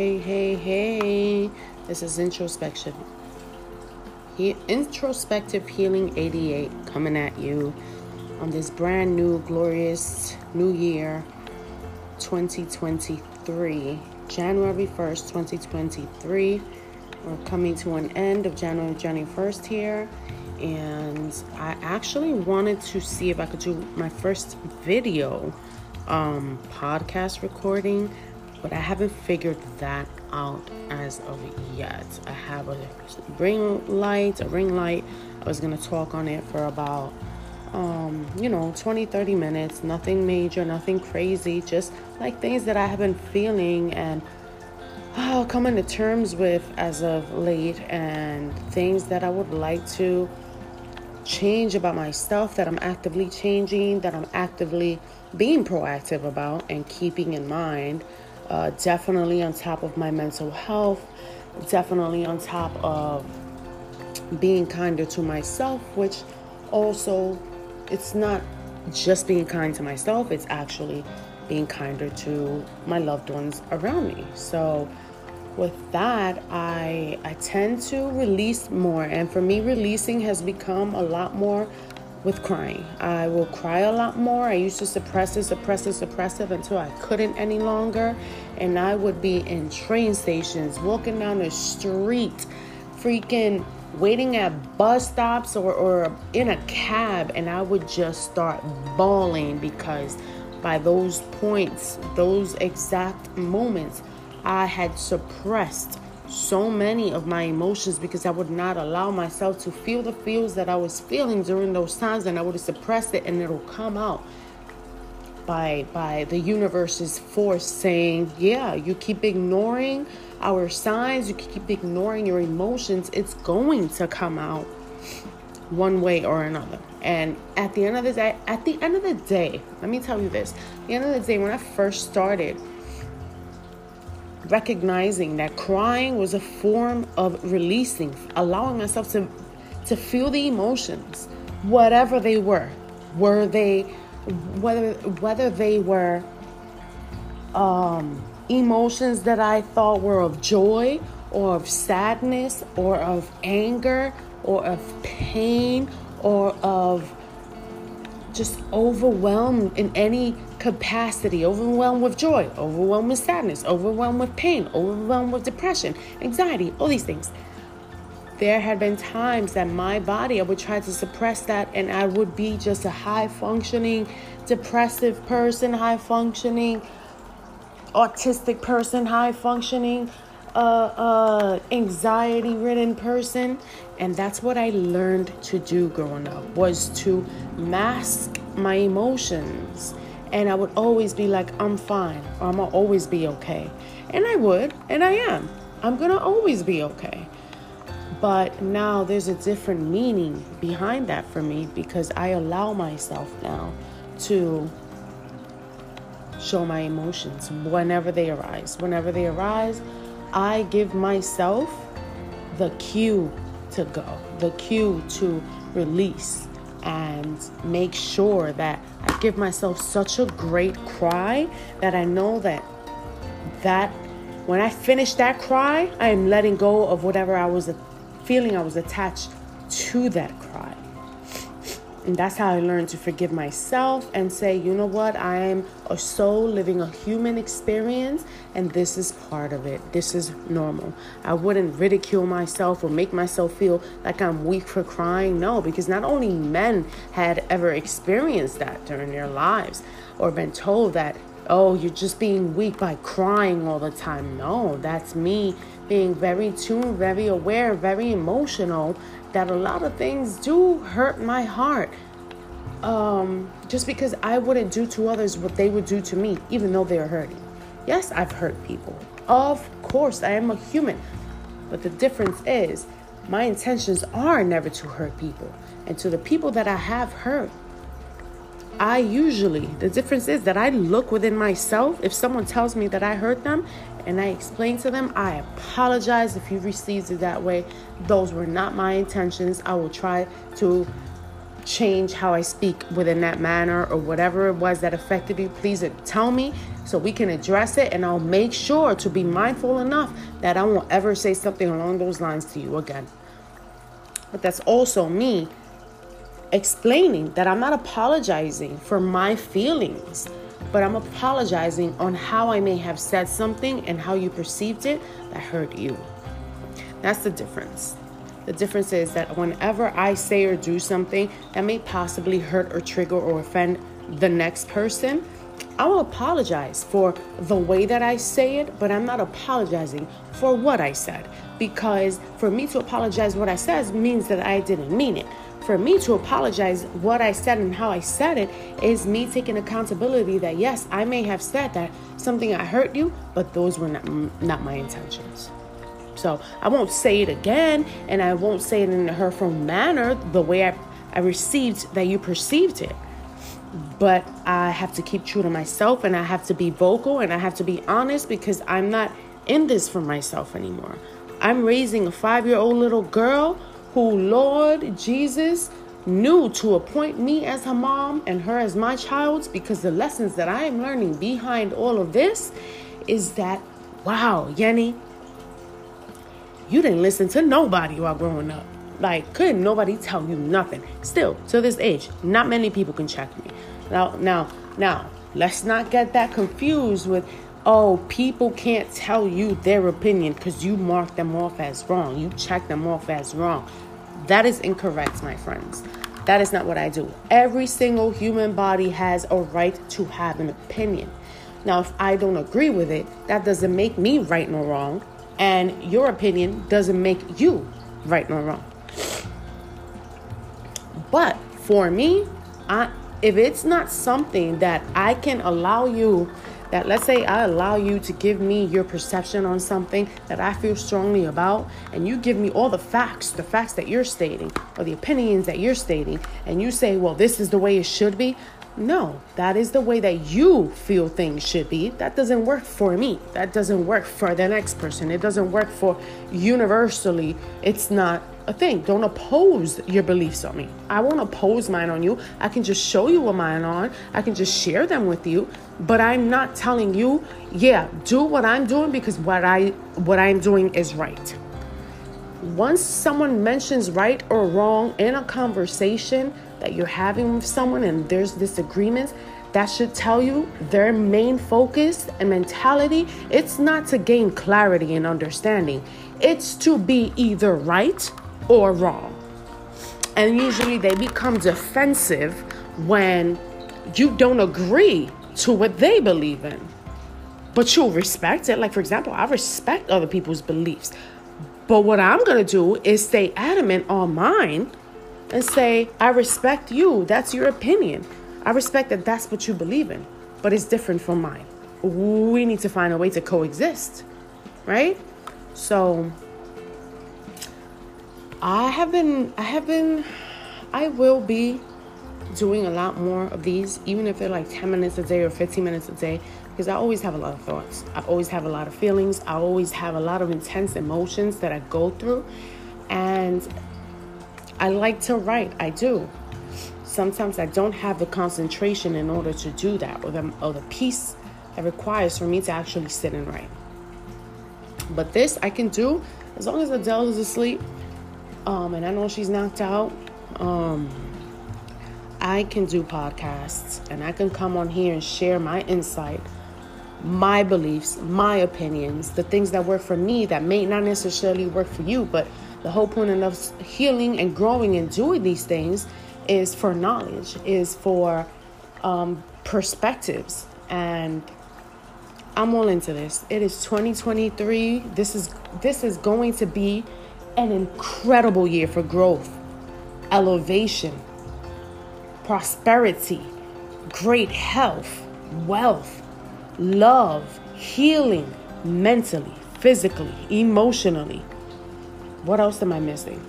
Hey, hey, hey. This is introspection. He, introspective Healing 88 coming at you on this brand new, glorious new year 2023. January 1st, 2023. We're coming to an end of January 21st here. And I actually wanted to see if I could do my first video um, podcast recording but I haven't figured that out as of yet. I have a ring light, a ring light. I was gonna talk on it for about, um, you know, 20, 30 minutes. Nothing major, nothing crazy, just like things that I have been feeling and oh, coming to terms with as of late, and things that I would like to change about myself that I'm actively changing, that I'm actively being proactive about and keeping in mind uh, definitely on top of my mental health, definitely on top of being kinder to myself, which also it's not just being kind to myself, it's actually being kinder to my loved ones around me. So with that, I I tend to release more and for me releasing has become a lot more with crying. I will cry a lot more. I used to suppress it, suppress it, suppress it until I couldn't any longer. And I would be in train stations, walking down the street, freaking waiting at bus stops or, or in a cab, and I would just start bawling because by those points, those exact moments, I had suppressed so many of my emotions because I would not allow myself to feel the feels that I was feeling during those times and I would suppress it and it'll come out by by the universe's force saying, "Yeah, you keep ignoring our signs, you keep ignoring your emotions, it's going to come out one way or another." And at the end of the day, at the end of the day, let me tell you this. At the end of the day when I first started recognizing that crying was a form of releasing, allowing myself to to feel the emotions, whatever they were. Were they whether whether they were um, emotions that I thought were of joy or of sadness or of anger or of pain or of just overwhelmed in any capacity, overwhelmed with joy, overwhelmed with sadness, overwhelmed with pain, overwhelmed with depression, anxiety, all these things. There had been times that my body, I would try to suppress that, and I would be just a high functioning, depressive person, high functioning, autistic person, high functioning, uh, uh, anxiety ridden person. And that's what I learned to do growing up was to mask my emotions and I would always be like, I'm fine, or I'm gonna always be okay. And I would, and I am. I'm gonna always be okay. But now there's a different meaning behind that for me because I allow myself now to show my emotions whenever they arise. Whenever they arise, I give myself the cue to go, the cue to release and make sure that I give myself such a great cry that I know that that when I finish that cry, I am letting go of whatever I was feeling I was attached to that cry. And that's how I learned to forgive myself and say, you know what, I am a soul living a human experience, and this is part of it. This is normal. I wouldn't ridicule myself or make myself feel like I'm weak for crying. No, because not only men had ever experienced that during their lives or been told that, oh, you're just being weak by crying all the time. No, that's me being very tuned, very aware, very emotional that a lot of things do hurt my heart. Um, just because I wouldn't do to others what they would do to me, even though they're hurting. Yes, I've hurt people. Of course, I am a human. But the difference is, my intentions are never to hurt people. And to the people that I have hurt, I usually, the difference is that I look within myself. If someone tells me that I hurt them and I explain to them, I apologize if you received it that way. Those were not my intentions. I will try to change how I speak within that manner or whatever it was that affected you, please tell me so we can address it. And I'll make sure to be mindful enough that I won't ever say something along those lines to you again. But that's also me explaining that I'm not apologizing for my feelings, but I'm apologizing on how I may have said something and how you perceived it that hurt you. That's the difference. The difference is that whenever I say or do something that may possibly hurt or trigger or offend the next person, I will apologize for the way that I say it, but I'm not apologizing for what I said. Because for me to apologize what I said means that I didn't mean it. For me to apologize what I said and how I said it is me taking accountability that yes, I may have said that something I hurt you, but those were not, not my intentions. So I won't say it again, and I won't say it in a hurtful manner the way I, I received that you perceived it. But I have to keep true to myself, and I have to be vocal, and I have to be honest because I'm not in this for myself anymore. I'm raising a five year old little girl who, Lord Jesus, knew to appoint me as her mom and her as my child because the lessons that I am learning behind all of this is that, wow, Yenny, you didn't listen to nobody while growing up. Like, couldn't nobody tell you nothing. Still, to this age, not many people can check me. Now, now, now, let's not get that confused with, oh, people can't tell you their opinion because you mark them off as wrong. You check them off as wrong. That is incorrect, my friends. That is not what I do. Every single human body has a right to have an opinion. Now, if I don't agree with it, that doesn't make me right nor wrong and your opinion doesn't make you right nor wrong. But for me, I if it's not something that I can allow you that let's say I allow you to give me your perception on something that I feel strongly about, and you give me all the facts, the facts that you're stating, or the opinions that you're stating, and you say, well, this is the way it should be, no, that is the way that you feel things should be. That doesn't work for me. That doesn't work for the next person. It doesn't work for universally. It's not a thing. Don't oppose your beliefs on me. I won't oppose mine on you. I can just show you what mine on. I can just share them with you. But I'm not telling you, yeah, do what I'm doing because what I what I'm doing is right. Once someone mentions right or wrong in a conversation, that you're having with someone and there's disagreements, that should tell you their main focus and mentality it's not to gain clarity and understanding it's to be either right or wrong and usually they become defensive when you don't agree to what they believe in but you'll respect it like for example i respect other people's beliefs but what i'm going to do is stay adamant on mine and say, I respect you. That's your opinion. I respect that that's what you believe in, but it's different from mine. We need to find a way to coexist, right? So I have been, I have been, I will be doing a lot more of these, even if they're like 10 minutes a day or 15 minutes a day, because I always have a lot of thoughts. I always have a lot of feelings. I always have a lot of intense emotions that I go through. And I like to write, I do. Sometimes I don't have the concentration in order to do that, or the, or the peace that requires for me to actually sit and write. But this I can do as long as Adele is asleep, um, and I know she's knocked out. Um, I can do podcasts and I can come on here and share my insight, my beliefs, my opinions, the things that work for me that may not necessarily work for you, but the whole point of healing and growing and doing these things is for knowledge, is for um, perspectives. And I'm all into this. It is 2023. This is this is going to be an incredible year for growth, elevation, prosperity, great health, wealth, love, healing mentally, physically, emotionally, what else am I missing?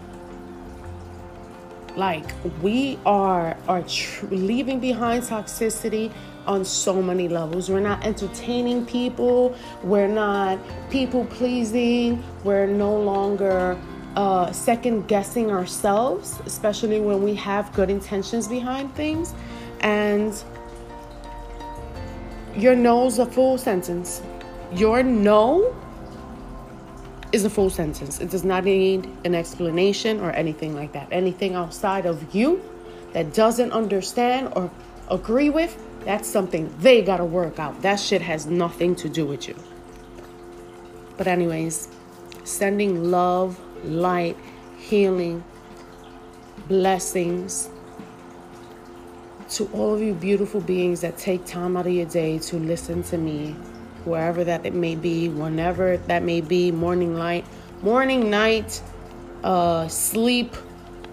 Like we are are tr- leaving behind toxicity on so many levels. We're not entertaining people. We're not people pleasing. We're no longer uh, second guessing ourselves, especially when we have good intentions behind things. And your no is a full sentence. Your no is a full sentence. It does not need an explanation or anything like that. Anything outside of you that doesn't understand or agree with, that's something they got to work out. That shit has nothing to do with you. But, anyways, sending love, light, healing, blessings to all of you beautiful beings that take time out of your day to listen to me, wherever that it may be, whenever that may be, morning, light, morning, night, uh, sleep,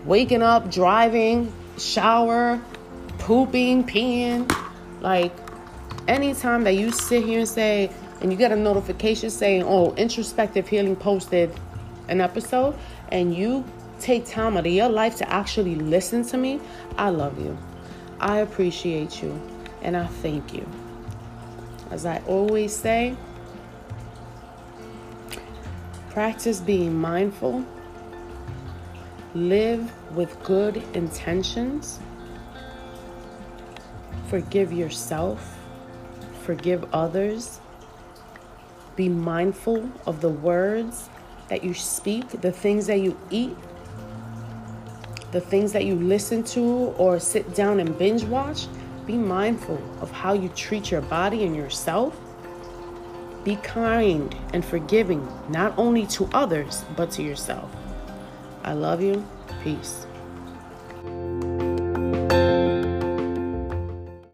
waking up, driving, shower, pooping, peeing. Like anytime that you sit here and say, and you get a notification saying, oh, introspective healing posted an episode, and you take time out of your life to actually listen to me, I love you. I appreciate you and I thank you. As I always say, practice being mindful, live with good intentions, forgive yourself, forgive others, be mindful of the words that you speak, the things that you eat, the things that you listen to or sit down and binge watch, be mindful of how you treat your body and yourself. Be kind and forgiving, not only to others, but to yourself. I love you. Peace.